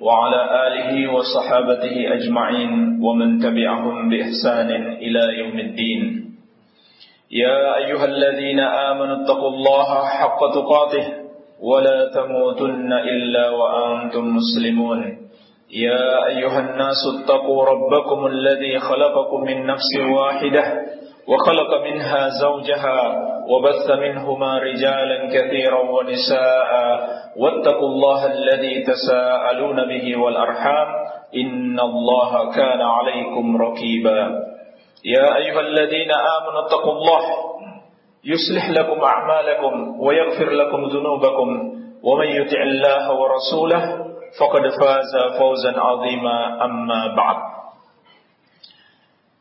وعلى آله وصحابته أجمعين ومن تبعهم بإحسان إلى يوم الدين. يا أيها الذين آمنوا اتقوا الله حق تقاته ولا تموتن إلا وأنتم مسلمون. يا أيها الناس اتقوا ربكم الذي خلقكم من نفس واحدة وخلق منها زوجها وبث منهما رجالا كثيرا ونساء. واتقوا الله الذي تساءلون به والأرحام. إن الله كان عليكم رقيبا. يا أيها الذين آمنوا اتقوا الله. يصلح لكم أعمالكم ويغفر لكم ذنوبكم. ومن يطع الله ورسوله فقد فاز فوزا عظيما. أما بعد.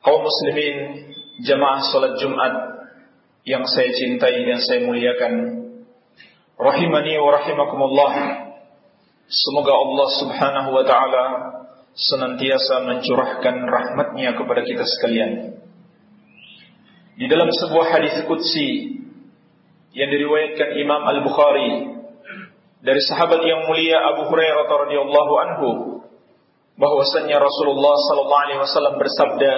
kaum muslimin jamaah salat Jumat yang saya cintai dan saya muliakan. Rahimani wa rahimakumullah. Semoga Allah Subhanahu wa taala senantiasa mencurahkan rahmatnya kepada kita sekalian. Di dalam sebuah hadis qudsi yang diriwayatkan Imam Al-Bukhari dari sahabat yang mulia Abu Hurairah radhiyallahu anhu bahwasanya Rasulullah sallallahu alaihi wasallam bersabda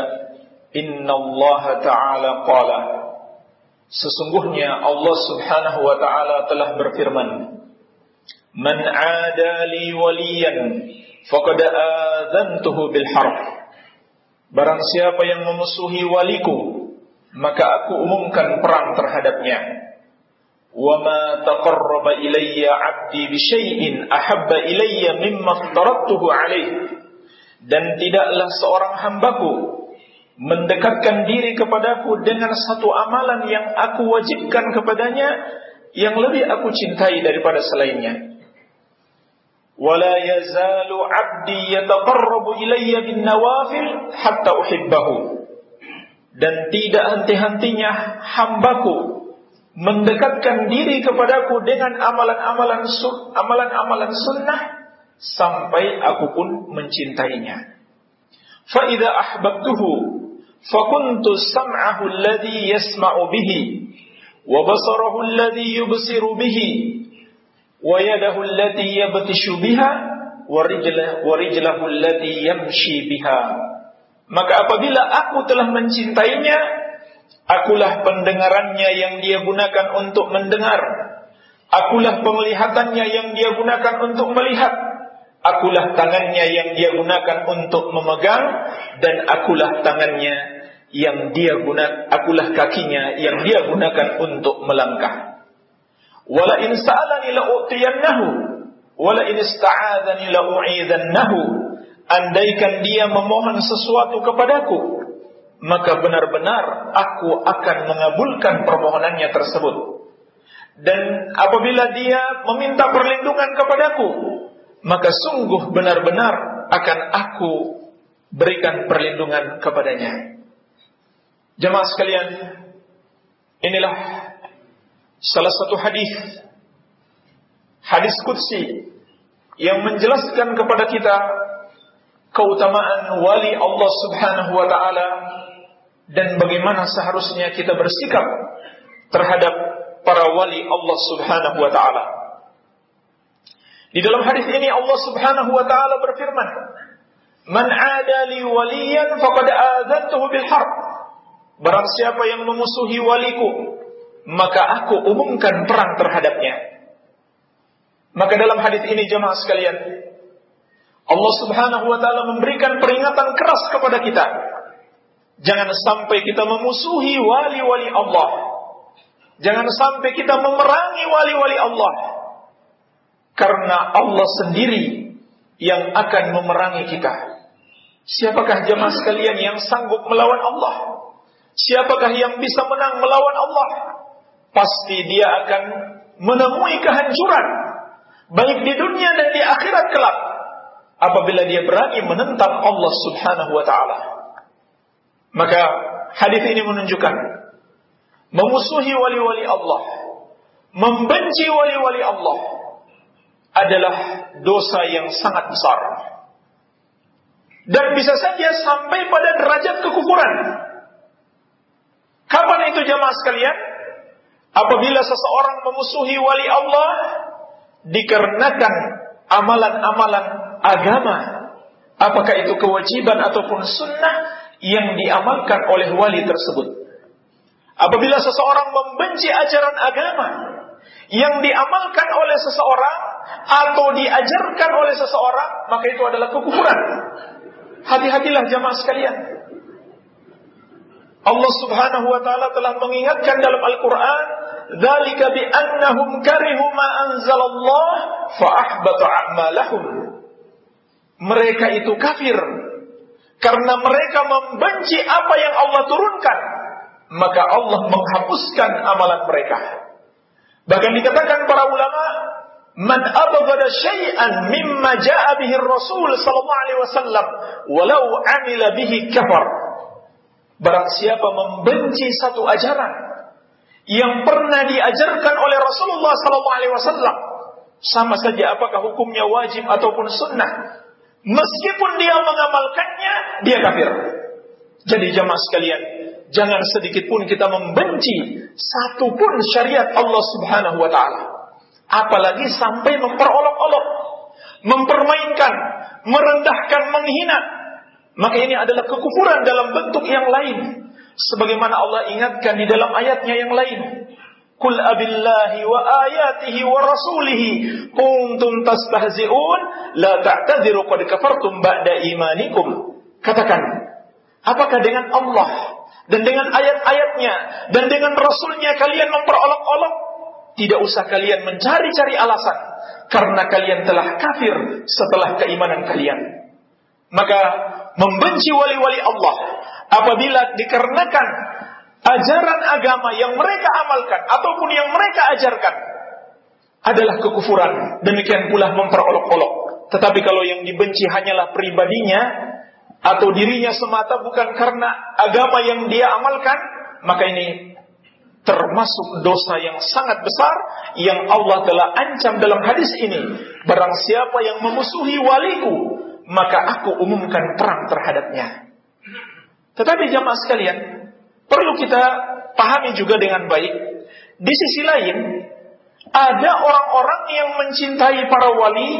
Inna Allah Ta'ala qala. Sesungguhnya Allah Subhanahu wa Ta'ala telah berfirman Man adali waliyan Faqad adhantuhu bil harf. Barang siapa yang memusuhi waliku Maka aku umumkan perang terhadapnya. Wa ma taqarraba ilayya abdi bisyai'in Ahabba ilayya mimma aftarattuhu alaih Dan tidaklah seorang hambaku mendekatkan diri kepadaku dengan satu amalan yang aku wajibkan kepadanya yang lebih aku cintai daripada selainnya. Wala yazalu 'abdi yataqarrabu ilayya bin nawafil hatta. Dan tidak henti-hentinya hambaku mendekatkan diri kepadaku dengan amalan-amalan amalan-amalan sunnah sampai aku pun mencintainya. فكنت سمعه الذي يسمع به وبصره الذي يبصر به ويده التي يبطش بها ورجله, ورجله التي يمشي بها maka apabila aku telah mencintainya akulah pendengarannya yang dia gunakan untuk mendengar akulah penglihatannya yang dia gunakan untuk melihat akulah tangannya yang dia gunakan untuk memegang dan akulah tangannya yang dia gunakan akulah kakinya yang dia gunakan untuk melangkah. Wala in sa'alani la utiyannahu wala in ista'adzani la u'idzannahu andaikan dia memohon sesuatu kepadaku maka benar-benar aku akan mengabulkan permohonannya tersebut. Dan apabila dia meminta perlindungan kepadaku maka sungguh benar-benar akan aku berikan perlindungan kepadanya. Jemaah sekalian, inilah salah satu hadis hadis qudsi yang menjelaskan kepada kita keutamaan wali Allah Subhanahu wa taala dan bagaimana seharusnya kita bersikap terhadap para wali Allah Subhanahu wa taala. Di dalam hadis ini Allah Subhanahu wa taala berfirman, "Man 'ada li waliyan faqad bil harb." Barang siapa yang memusuhi waliku, maka aku umumkan perang terhadapnya. Maka dalam hadis ini jemaah sekalian, Allah Subhanahu wa taala memberikan peringatan keras kepada kita. Jangan sampai kita memusuhi wali-wali Allah. Jangan sampai kita memerangi wali-wali Allah. Karena Allah sendiri yang akan memerangi kita. Siapakah jemaah sekalian yang sanggup melawan Allah? Siapakah yang bisa menang melawan Allah? Pasti dia akan menemui kehancuran baik di dunia dan di akhirat kelak. apabila dia berani menentang Allah Subhanahu wa taala. Maka hadis ini menunjukkan memusuhi wali-wali Allah, membenci wali-wali Allah adalah dosa yang sangat besar. Dan bisa saja sampai pada derajat kekufuran. Kapan itu jamaah sekalian? Apabila seseorang memusuhi wali Allah dikarenakan amalan-amalan agama, apakah itu kewajiban ataupun sunnah yang diamalkan oleh wali tersebut. Apabila seseorang membenci ajaran agama yang diamalkan oleh seseorang atau diajarkan oleh seseorang, maka itu adalah kekufuran. Hati-hatilah jamaah sekalian. Allah Subhanahu wa taala telah mengingatkan dalam Al-Qur'an, "Dzalika bi annahum karihu ma anzalallah fa ahbata a'malahum." Mereka itu kafir karena mereka membenci apa yang Allah turunkan, maka Allah menghapuskan amalan mereka. Bahkan dikatakan para ulama, "Man abghada syai'an mimma ja'a bihi Rasul sallallahu alaihi wasallam, walau amila bihi kafar." Barang siapa membenci satu ajaran yang pernah diajarkan oleh Rasulullah sallallahu alaihi wasallam, sama saja apakah hukumnya wajib ataupun sunnah, meskipun dia mengamalkannya, dia kafir. Jadi jamaah sekalian, jangan sedikit pun kita membenci satu pun syariat Allah Subhanahu wa taala. Apalagi sampai memperolok-olok, mempermainkan, merendahkan, menghina maka ini adalah kekufuran dalam bentuk yang lain. Sebagaimana Allah ingatkan di dalam ayatnya yang lain. Kul abillahi wa ayatihi wa rasulihi kuntum tastahzi'un la ta'tadiru qad kafartum ba'da imanikum. Katakan, apakah dengan Allah dan dengan ayat-ayatnya dan dengan rasulnya kalian memperolok-olok? Tidak usah kalian mencari-cari alasan karena kalian telah kafir setelah keimanan kalian. Maka membenci wali-wali Allah apabila dikarenakan ajaran agama yang mereka amalkan ataupun yang mereka ajarkan adalah kekufuran. Demikian pula memperolok-olok. Tetapi kalau yang dibenci hanyalah pribadinya atau dirinya semata bukan karena agama yang dia amalkan, maka ini termasuk dosa yang sangat besar yang Allah telah ancam dalam hadis ini. Barang siapa yang memusuhi waliku, maka aku umumkan perang terhadapnya. Tetapi jamaah sekalian, perlu kita pahami juga dengan baik. Di sisi lain, ada orang-orang yang mencintai para wali,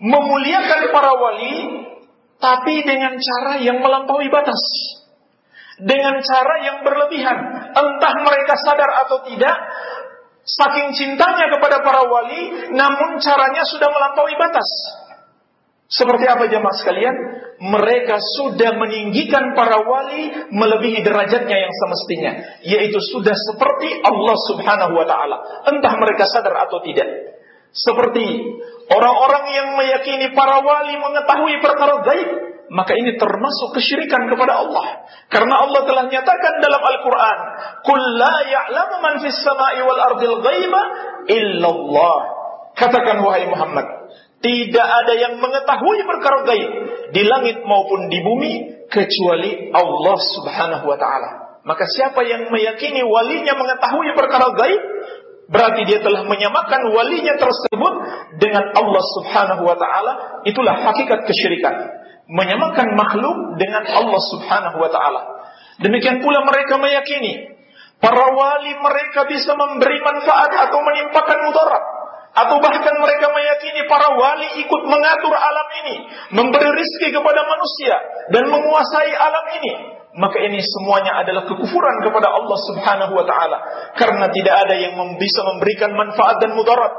memuliakan para wali, tapi dengan cara yang melampaui batas. Dengan cara yang berlebihan. Entah mereka sadar atau tidak, saking cintanya kepada para wali, namun caranya sudah melampaui batas. Seperti apa jemaah sekalian? Mereka sudah meninggikan para wali melebihi derajatnya yang semestinya. Yaitu sudah seperti Allah subhanahu wa ta'ala. Entah mereka sadar atau tidak. Seperti orang-orang yang meyakini para wali mengetahui perkara gaib. Maka ini termasuk kesyirikan kepada Allah. Karena Allah telah nyatakan dalam Al-Quran. Qul la ya'lamu man fis sama'i wal ardil ghaiba illallah. Katakan wahai Muhammad. Tidak ada yang mengetahui perkara gaib di langit maupun di bumi kecuali Allah Subhanahu wa taala. Maka siapa yang meyakini walinya mengetahui perkara gaib berarti dia telah menyamakan walinya tersebut dengan Allah Subhanahu wa taala, itulah hakikat kesyirikan. Menyamakan makhluk dengan Allah Subhanahu wa taala. Demikian pula mereka meyakini para wali mereka bisa memberi manfaat atau menimpakan mudarat atau bahkan mereka meyakini para wali ikut mengatur alam ini, memberi rizki kepada manusia dan menguasai alam ini. Maka ini semuanya adalah kekufuran kepada Allah Subhanahu wa taala karena tidak ada yang bisa memberikan manfaat dan mudarat.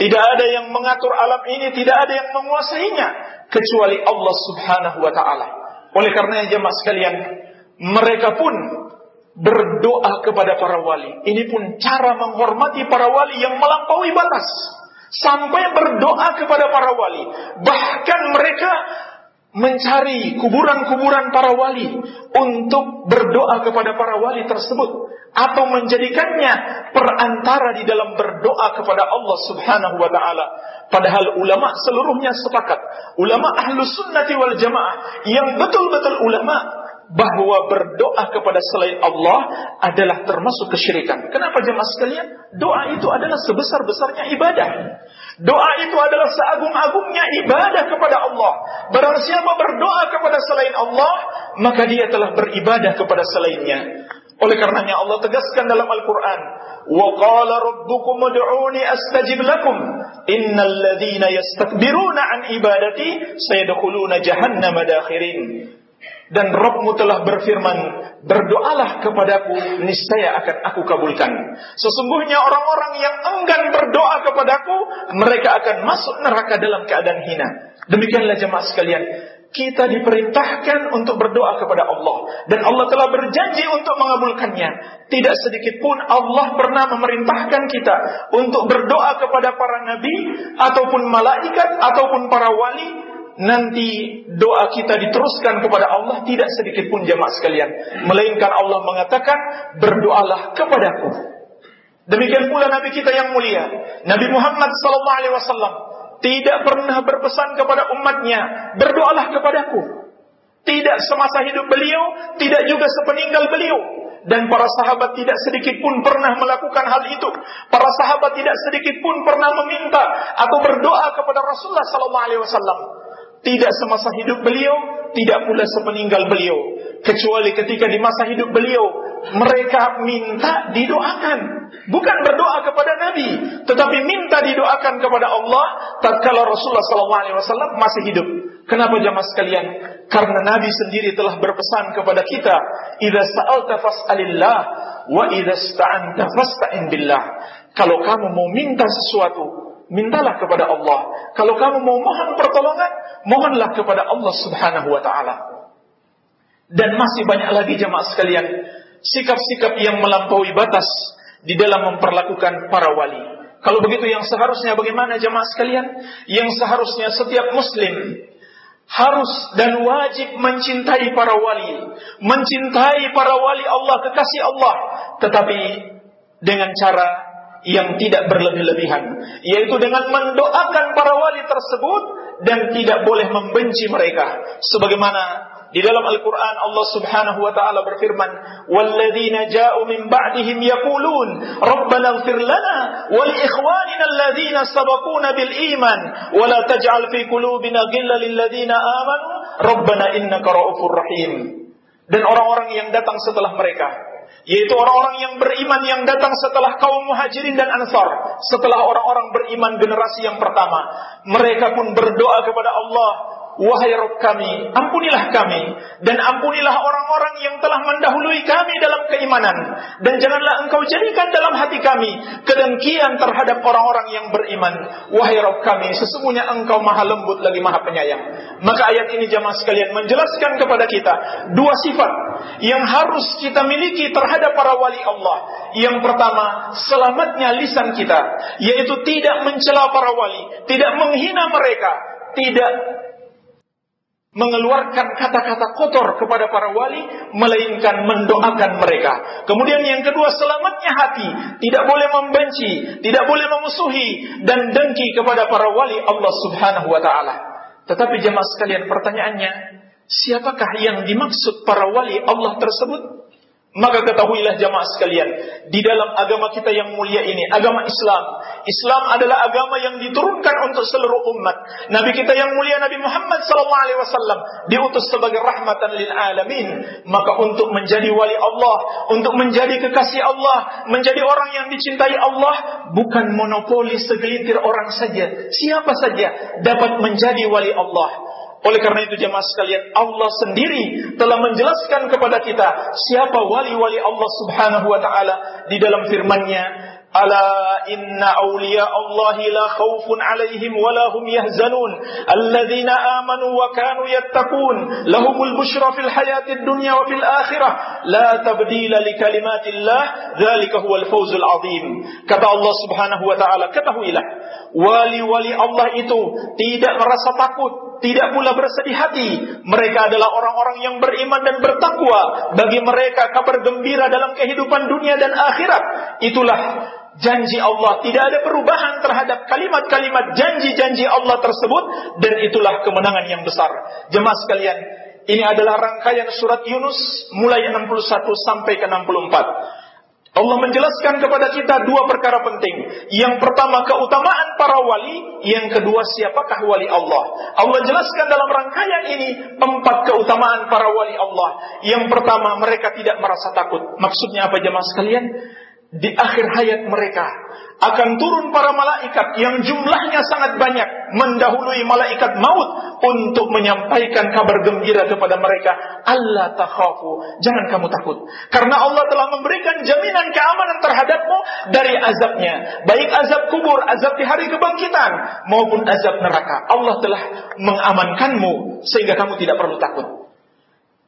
Tidak ada yang mengatur alam ini, tidak ada yang menguasainya kecuali Allah Subhanahu wa taala. Oleh karenanya jemaah sekalian, mereka pun berdoa kepada para wali. Ini pun cara menghormati para wali yang melampaui batas sampai berdoa kepada para wali. Bahkan mereka mencari kuburan-kuburan para wali untuk berdoa kepada para wali tersebut. atau menjadikannya perantara di dalam berdoa kepada Allah Subhanahu wa taala. Padahal ulama seluruhnya sepakat, ulama ahlu sunnati wal jamaah yang betul-betul ulama bahwa berdoa kepada selain Allah adalah termasuk kesyirikan. Kenapa jemaah sekalian? Doa itu adalah sebesar-besarnya ibadah. Doa itu adalah seagung-agungnya ibadah kepada Allah. Barang siapa berdoa kepada selain Allah, maka dia telah beribadah kepada selainnya. Oleh karenanya Allah tegaskan dalam Al-Quran, وَقَالَ رَبُّكُمْ ادْعُونِي أَسْتَجِبْ لَكُمْ إِنَّ الَّذِينَ يَسْتَكْبِرُونَ عَنْ إِبَادَتِي سَيَدْخُلُونَ جَهَنَّمَ دَاخِرِينَ dan Rabbmu telah berfirman, berdoalah kepadaku, niscaya akan aku kabulkan. Sesungguhnya orang-orang yang enggan berdoa kepadaku, mereka akan masuk neraka dalam keadaan hina. Demikianlah jemaah sekalian, kita diperintahkan untuk berdoa kepada Allah dan Allah telah berjanji untuk mengabulkannya. Tidak sedikit pun Allah pernah memerintahkan kita untuk berdoa kepada para nabi ataupun malaikat ataupun para wali nanti doa kita diteruskan kepada Allah tidak sedikit pun jemaah sekalian. Melainkan Allah mengatakan berdoalah kepadaku. Demikian pula nabi kita yang mulia. Nabi Muhammad sallallahu alaihi wasallam tidak pernah berpesan kepada umatnya berdoalah kepadaku. Tidak semasa hidup beliau tidak juga sepeninggal beliau. Dan para sahabat tidak sedikit pun pernah melakukan hal itu. Para sahabat tidak sedikit pun pernah meminta atau berdoa kepada Rasulullah sallallahu alaihi wasallam. Tidak semasa hidup beliau, tidak pula sepeninggal beliau. Kecuali ketika di masa hidup beliau, mereka minta didoakan. Bukan berdoa kepada Nabi, tetapi minta didoakan kepada Allah tatkala Rasulullah SAW masih hidup. Kenapa jamaah sekalian? Karena Nabi sendiri telah berpesan kepada kita, "Idza sa'alta fas'alillah wa idza sta'anta fasta'in billah." Kalau kamu mau minta sesuatu, mintalah kepada Allah. Kalau kamu mau mohon pertolongan, mohonlah kepada Allah Subhanahu wa taala. Dan masih banyak lagi jemaah sekalian, sikap-sikap yang melampaui batas di dalam memperlakukan para wali. Kalau begitu yang seharusnya bagaimana jemaah sekalian? Yang seharusnya setiap muslim harus dan wajib mencintai para wali, mencintai para wali Allah, kekasih Allah, tetapi dengan cara yang tidak berlebih-lebihan, yaitu dengan mendoakan para wali tersebut dan tidak boleh membenci mereka. Sebagaimana di dalam Al-Quran Allah subhanahu wa ta'ala berfirman وَالَّذِينَ جَاءُوا مِنْ بَعْدِهِمْ يَقُولُونَ رَبَّنَا اغْفِرْ لَنَا وَلِإِخْوَانِنَا الَّذِينَ سَبَقُونَ بِالْإِيمَانِ وَلَا تَجْعَلْ فِي قُلُوبِنَا غِلًّا لِلَّذِينَ آمَنُوا رَبَّنَا إِنَّكَ رَءُوفٌ رَحِيمٌ Dan orang-orang yang datang setelah mereka yaitu orang-orang yang beriman yang datang setelah kaum muhajirin dan ansar, setelah orang-orang beriman generasi yang pertama. Mereka pun berdoa kepada Allah, Wahai Rabb kami, ampunilah kami dan ampunilah orang-orang yang telah mendahului kami dalam keimanan dan janganlah engkau jadikan dalam hati kami kedengkian terhadap orang-orang yang beriman. Wahai Rabb kami, sesungguhnya engkau maha lembut lagi maha penyayang. Maka ayat ini jamaah sekalian menjelaskan kepada kita dua sifat yang harus kita miliki terhadap para wali Allah. Yang pertama, selamatnya lisan kita, yaitu tidak mencela para wali, tidak menghina mereka, tidak mengeluarkan kata-kata kotor kepada para wali, melainkan mendoakan mereka. Kemudian yang kedua, selamatnya hati, tidak boleh membenci, tidak boleh memusuhi dan dengki kepada para wali Allah Subhanahu wa taala. Tetapi jemaah sekalian, pertanyaannya, siapakah yang dimaksud para wali Allah tersebut? Maka ketahuilah jamaah sekalian, di dalam agama kita yang mulia ini, agama Islam. Islam adalah agama yang diturunkan untuk seluruh umat. Nabi kita yang mulia Nabi Muhammad SAW diutus sebagai rahmatan lil alamin. Maka untuk menjadi wali Allah, untuk menjadi kekasih Allah, menjadi orang yang dicintai Allah, bukan monopoli segelintir orang saja. Siapa saja dapat menjadi wali Allah. Oleh karena itu jemaah sekalian, Allah sendiri telah menjelaskan kepada kita siapa wali-wali Allah Subhanahu wa taala di dalam firman-Nya, "Ala inna awliya Allah la khaufun 'alaihim wa la hum yahzanun, alladzina amanu wa kanu yattaqun, lahumul bushra fil hayatid dunya wa fil akhirah, la tabdila li kalimatillah, dzalika huwal fawzul 'adzim." Kata Allah Subhanahu wa taala, ketahuilah Wali-wali Allah itu tidak merasa takut, tidak pula bersedih hati. Mereka adalah orang-orang yang beriman dan bertakwa. Bagi mereka kabar gembira dalam kehidupan dunia dan akhirat. Itulah janji Allah. Tidak ada perubahan terhadap kalimat-kalimat janji-janji Allah tersebut. Dan itulah kemenangan yang besar. Jemaah sekalian, ini adalah rangkaian surat Yunus mulai 61 sampai ke 64. Allah menjelaskan kepada kita dua perkara penting. Yang pertama keutamaan para wali, yang kedua siapakah wali Allah. Allah jelaskan dalam rangkaian ini empat keutamaan para wali Allah. Yang pertama mereka tidak merasa takut. Maksudnya apa jemaah sekalian? Di akhir hayat mereka akan turun para malaikat yang jumlahnya sangat banyak mendahului malaikat maut untuk menyampaikan kabar gembira kepada mereka. Allah takhafu. Jangan kamu takut. Karena Allah telah memberikan jaminan keamanan terhadapmu dari azabnya. Baik azab kubur azab di hari kebangkitan maupun azab neraka. Allah telah mengamankanmu sehingga kamu tidak perlu takut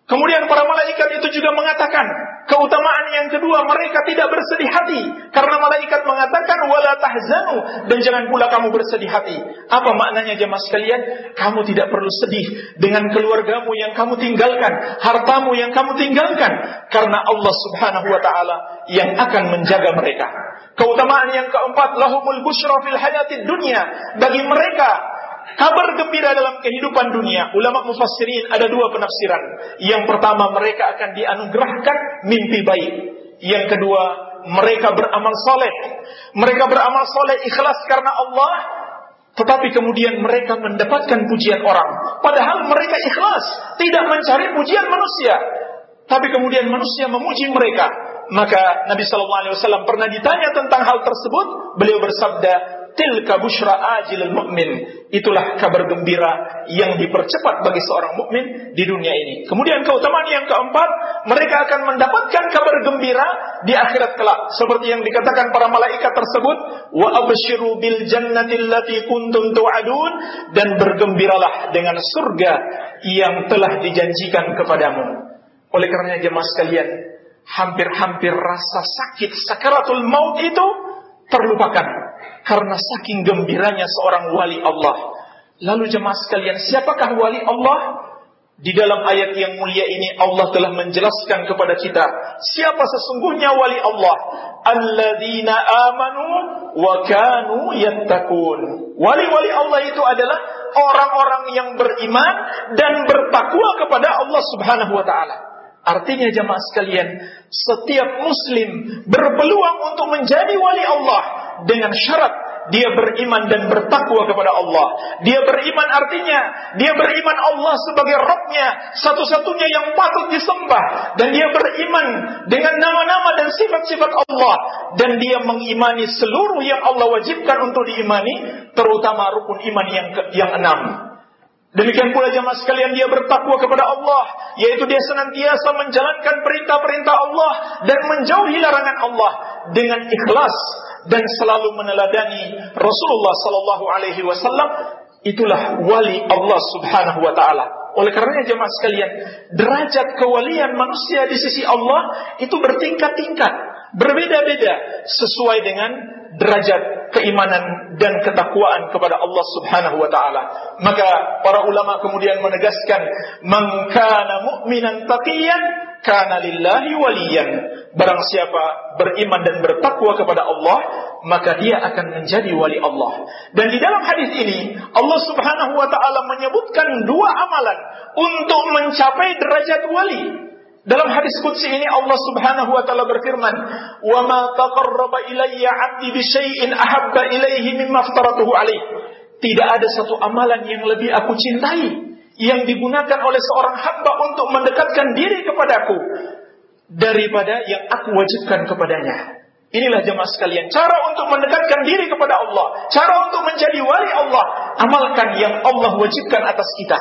Kemudian para malaikat itu juga mengatakan keutamaan yang kedua mereka tidak bersedih hati karena malaikat mengatakan wala tahzanu dan jangan pula kamu bersedih hati. Apa maknanya jemaah sekalian? Kamu tidak perlu sedih dengan keluargamu yang kamu tinggalkan, hartamu yang kamu tinggalkan karena Allah Subhanahu wa taala yang akan menjaga mereka. Keutamaan yang keempat lahumul busyra fil hayatid dunya bagi mereka kabar gembira dalam kehidupan dunia. Ulama mufassirin ada dua penafsiran. Yang pertama mereka akan dianugerahkan mimpi baik. Yang kedua mereka beramal soleh. Mereka beramal soleh ikhlas karena Allah. Tetapi kemudian mereka mendapatkan pujian orang. Padahal mereka ikhlas. Tidak mencari pujian manusia. Tapi kemudian manusia memuji mereka. Maka Nabi Shallallahu Alaihi Wasallam pernah ditanya tentang hal tersebut. Beliau bersabda, tilka bushra ajilul mukmin. Itulah kabar gembira yang dipercepat bagi seorang mukmin di dunia ini. Kemudian keutamaan yang keempat, mereka akan mendapatkan kabar gembira di akhirat kelak. Seperti yang dikatakan para malaikat tersebut, wa abshiru bil jannati allati kuntum tu'adun dan bergembiralah dengan surga yang telah dijanjikan kepadamu. Oleh karenanya jemaah sekalian, hampir-hampir rasa sakit sakaratul maut itu terlupakan karena saking gembiranya seorang wali Allah. Lalu jemaah sekalian, siapakah wali Allah? Di dalam ayat yang mulia ini Allah telah menjelaskan kepada kita siapa sesungguhnya wali Allah. Alladzina amanu wa kanu yattaqun. Wali-wali Allah itu adalah orang-orang yang beriman dan bertakwa kepada Allah Subhanahu wa taala. Artinya jemaah sekalian, setiap muslim berpeluang untuk menjadi wali Allah dengan syarat dia beriman dan bertakwa kepada Allah. Dia beriman artinya dia beriman Allah sebagai Rabbnya, satu-satunya yang patut disembah dan dia beriman dengan nama-nama dan sifat-sifat Allah dan dia mengimani seluruh yang Allah wajibkan untuk diimani, terutama rukun iman yang ke, yang enam. Demikian pula jemaah sekalian dia bertakwa kepada Allah, yaitu dia senantiasa menjalankan perintah-perintah Allah dan menjauhi larangan Allah dengan ikhlas dan selalu meneladani Rasulullah sallallahu alaihi wasallam itulah wali Allah Subhanahu wa taala. Oleh karenanya jemaah sekalian, derajat kewalian manusia di sisi Allah itu bertingkat-tingkat, berbeda-beda sesuai dengan derajat keimanan dan ketakwaan kepada Allah Subhanahu wa taala. Maka para ulama kemudian menegaskan, "Man kana mu'minan taqiyan kana lillahi waliyan." Barang siapa beriman dan bertakwa kepada Allah, maka dia akan menjadi wali Allah. Dan di dalam hadis ini, Allah Subhanahu wa taala menyebutkan dua amalan untuk mencapai derajat wali. Dalam hadis qudsi ini Allah Subhanahu wa taala berfirman, "Wa ma taqarraba ilayya 'abdi bi syai'in ahabba ilayhi alaih." Tidak ada satu amalan yang lebih aku cintai yang digunakan oleh seorang hamba untuk mendekatkan diri kepadaku daripada yang aku wajibkan kepadanya. Inilah jemaah sekalian, cara untuk mendekatkan diri kepada Allah, cara untuk menjadi wali Allah, amalkan yang Allah wajibkan atas kita.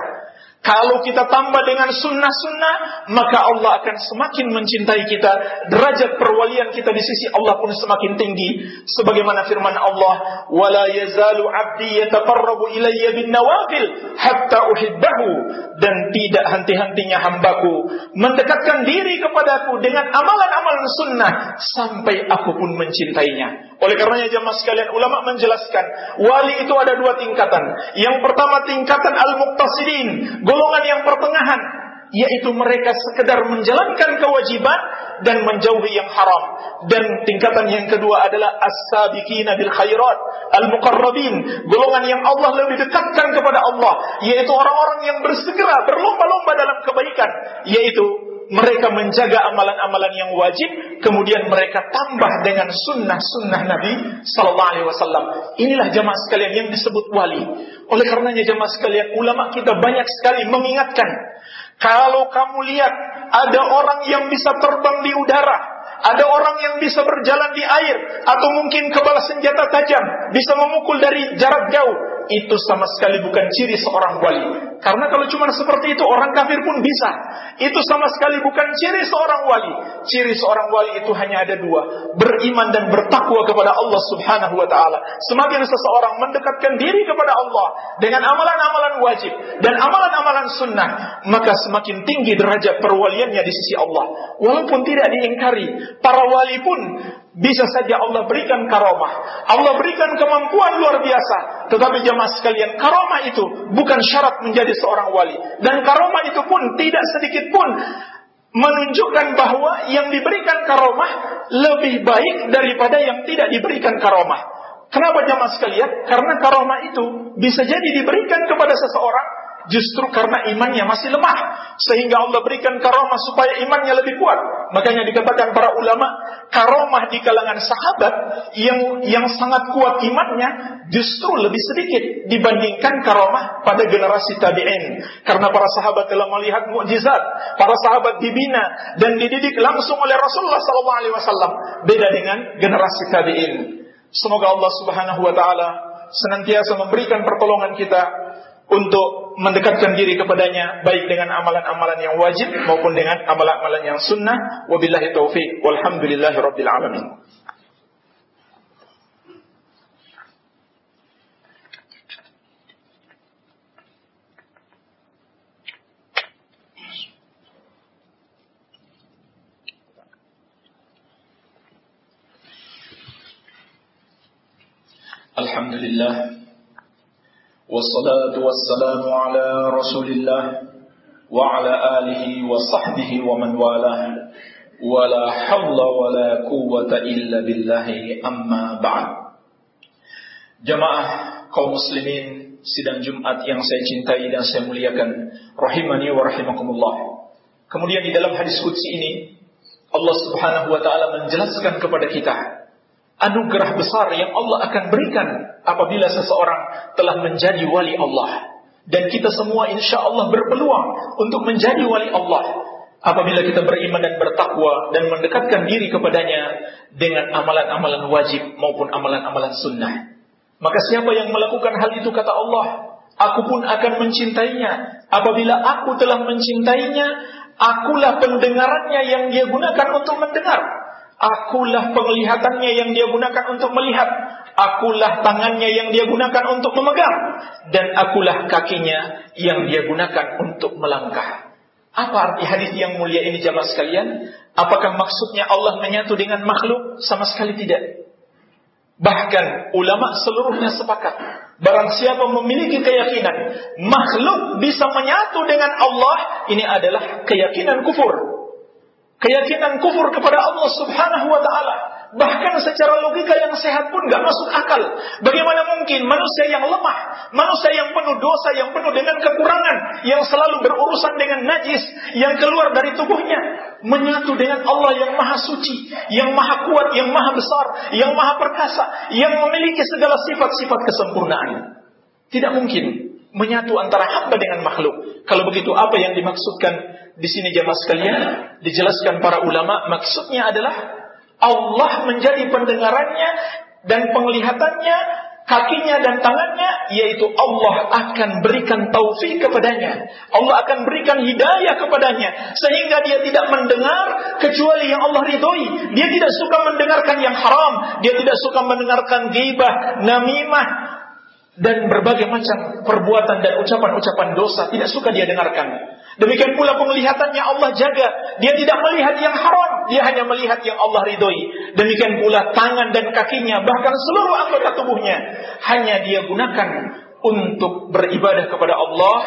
Kalau kita tambah dengan sunnah-sunnah, maka Allah akan semakin mencintai kita. Derajat perwalian kita di sisi Allah pun semakin tinggi. Sebagaimana firman Allah, "Wala yazalu 'abdi yataqarrabu ilayya bin nawafil hatta uhibbahu." Dan tidak henti-hentinya hambaku mendekatkan diri kepadaku dengan amalan-amalan sunnah sampai aku pun mencintainya. Oleh karenanya jemaah sekalian, ulama menjelaskan, wali itu ada dua tingkatan. Yang pertama tingkatan al-muqtasidin, golongan yang pertengahan yaitu mereka sekedar menjalankan kewajiban dan menjauhi yang haram. Dan tingkatan yang kedua adalah as-sabiqina bil khairat al-muqarrabin golongan yang Allah lebih dekatkan kepada Allah yaitu orang-orang yang bersegera berlomba-lomba dalam kebaikan yaitu mereka menjaga amalan-amalan yang wajib, kemudian mereka tambah dengan sunnah-sunnah Nabi Sallallahu Alaihi Wasallam. Inilah jamaah sekalian yang disebut wali. Oleh karenanya jamaah sekalian, ulama kita banyak sekali mengingatkan, kalau kamu lihat ada orang yang bisa terbang di udara, ada orang yang bisa berjalan di air, atau mungkin kebal senjata tajam, bisa memukul dari jarak jauh, itu sama sekali bukan ciri seorang wali. Karena kalau cuma seperti itu orang kafir pun bisa. Itu sama sekali bukan ciri seorang wali. Ciri seorang wali itu hanya ada dua. Beriman dan bertakwa kepada Allah subhanahu wa ta'ala. Semakin seseorang mendekatkan diri kepada Allah dengan amalan-amalan wajib dan amalan-amalan sunnah. Maka semakin tinggi derajat perwaliannya di sisi Allah. Walaupun tidak diingkari. Para wali pun bisa saja Allah berikan karomah. Allah berikan kemampuan luar biasa. Tetapi jemaah sekalian, karomah itu bukan syarat menjadi seorang wali. Dan karomah itu pun tidak sedikit pun menunjukkan bahwa yang diberikan karomah lebih baik daripada yang tidak diberikan karomah. Kenapa jemaah sekalian? Karena karomah itu bisa jadi diberikan kepada seseorang justru karena imannya masih lemah sehingga Allah berikan karomah supaya imannya lebih kuat. Makanya dikatakan para ulama karomah di kalangan sahabat yang yang sangat kuat imannya justru lebih sedikit dibandingkan karomah pada generasi tabi'in. Karena para sahabat telah melihat mukjizat, para sahabat dibina dan dididik langsung oleh Rasulullah SAW. Beda dengan generasi tabi'in. Semoga Allah Subhanahu wa taala senantiasa memberikan pertolongan kita untuk mendekatkan diri kepadanya baik dengan amalan-amalan yang wajib maupun dengan amalan-amalan yang sunnah. Wabillahi taufik walhamdulillahi rabbil alamin. Alhamdulillah والصلاة والسلام على رسول الله وعلى آله وصحبه ومن والاه ولا حول ولا قوة إلا بالله أما بعد Jamaah kaum muslimin sidang Jumat yang saya cintai dan saya muliakan rahimani wa rahimakumullah. Kemudian di dalam hadis qudsi ini Allah Subhanahu wa taala menjelaskan kepada kita anugerah besar yang Allah akan berikan apabila seseorang telah menjadi wali Allah. Dan kita semua insya Allah berpeluang untuk menjadi wali Allah. Apabila kita beriman dan bertakwa dan mendekatkan diri kepadanya dengan amalan-amalan wajib maupun amalan-amalan sunnah. Maka siapa yang melakukan hal itu kata Allah, aku pun akan mencintainya. Apabila aku telah mencintainya, akulah pendengarannya yang dia gunakan untuk mendengar Akulah penglihatannya yang dia gunakan untuk melihat. Akulah tangannya yang dia gunakan untuk memegang. Dan akulah kakinya yang dia gunakan untuk melangkah. Apa arti hadis yang mulia ini jamaah sekalian? Apakah maksudnya Allah menyatu dengan makhluk? Sama sekali tidak. Bahkan ulama seluruhnya sepakat. Barang siapa memiliki keyakinan makhluk bisa menyatu dengan Allah, ini adalah keyakinan kufur keyakinan kufur kepada Allah Subhanahu wa taala. Bahkan secara logika yang sehat pun gak masuk akal. Bagaimana mungkin manusia yang lemah, manusia yang penuh dosa, yang penuh dengan kekurangan, yang selalu berurusan dengan najis, yang keluar dari tubuhnya, menyatu dengan Allah yang maha suci, yang maha kuat, yang maha besar, yang maha perkasa, yang memiliki segala sifat-sifat kesempurnaan. Tidak mungkin menyatu antara hamba dengan makhluk. Kalau begitu apa yang dimaksudkan di sini jamaah sekalian dijelaskan para ulama maksudnya adalah Allah menjadi pendengarannya dan penglihatannya kakinya dan tangannya, yaitu Allah akan berikan taufik kepadanya. Allah akan berikan hidayah kepadanya. Sehingga dia tidak mendengar kecuali yang Allah ridhoi. Dia tidak suka mendengarkan yang haram. Dia tidak suka mendengarkan ghibah, namimah, dan berbagai macam perbuatan dan ucapan-ucapan dosa. Tidak suka dia dengarkan. Demikian pula penglihatannya Allah jaga. Dia tidak melihat yang haram, dia hanya melihat yang Allah ridhoi. Demikian pula tangan dan kakinya, bahkan seluruh anggota tubuhnya hanya dia gunakan untuk beribadah kepada Allah,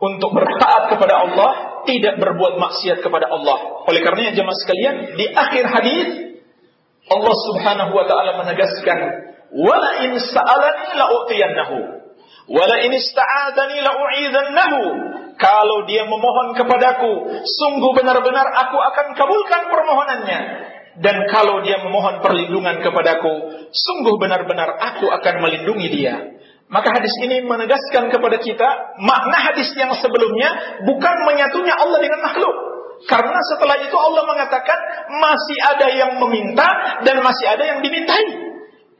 untuk bertaat kepada Allah, tidak berbuat maksiat kepada Allah. Oleh karenanya jemaah sekalian, di akhir hadis Allah Subhanahu wa taala menegaskan, "Wala in sa'alani la'utiyannahu, wala in ista'adani la'u'idzannahu." Kalau dia memohon kepadaku, sungguh benar-benar aku akan kabulkan permohonannya. Dan kalau dia memohon perlindungan kepadaku, sungguh benar-benar aku akan melindungi dia. Maka hadis ini menegaskan kepada kita makna hadis yang sebelumnya bukan menyatunya Allah dengan makhluk. Karena setelah itu Allah mengatakan masih ada yang meminta dan masih ada yang dimintai.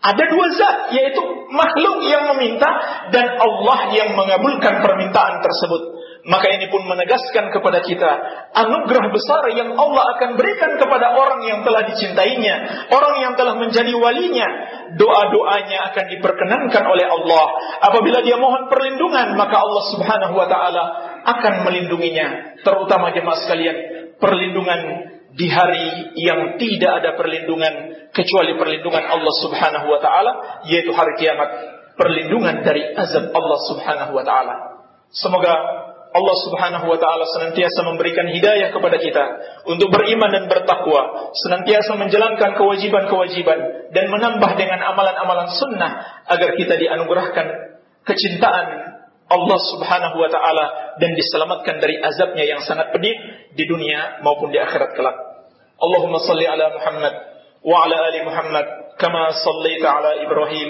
Ada dua zat, yaitu makhluk yang meminta dan Allah yang mengabulkan permintaan tersebut. Maka ini pun menegaskan kepada kita anugerah besar yang Allah akan berikan kepada orang yang telah dicintainya, orang yang telah menjadi walinya. Doa-doanya akan diperkenankan oleh Allah. Apabila dia mohon perlindungan, maka Allah Subhanahu wa taala akan melindunginya. Terutama jemaah sekalian, perlindungan di hari yang tidak ada perlindungan kecuali perlindungan Allah Subhanahu wa taala yaitu hari kiamat perlindungan dari azab Allah Subhanahu wa taala. Semoga Allah Subhanahu wa taala senantiasa memberikan hidayah kepada kita untuk beriman dan bertakwa, senantiasa menjalankan kewajiban-kewajiban dan menambah dengan amalan-amalan sunnah agar kita dianugerahkan kecintaan Allah Subhanahu wa taala dan diselamatkan dari azabnya yang sangat pedih di dunia maupun di akhirat kelak. Allahumma salli ala Muhammad wa ala ali Muhammad kama sallaita ala Ibrahim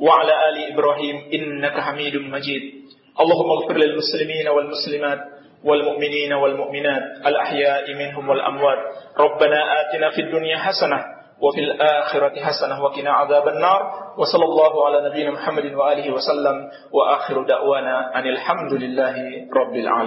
wa ala ali Ibrahim innaka Hamidum Majid. اللهم اغفر للمسلمين والمسلمات والمؤمنين والمؤمنات الأحياء منهم والأموات ربنا آتنا في الدنيا حسنة وفي الآخرة حسنة وقنا عذاب النار. وصلى الله على نبينا محمد وآله وسلم. وآخر دعوانا أن الحمد لله رب العالمين.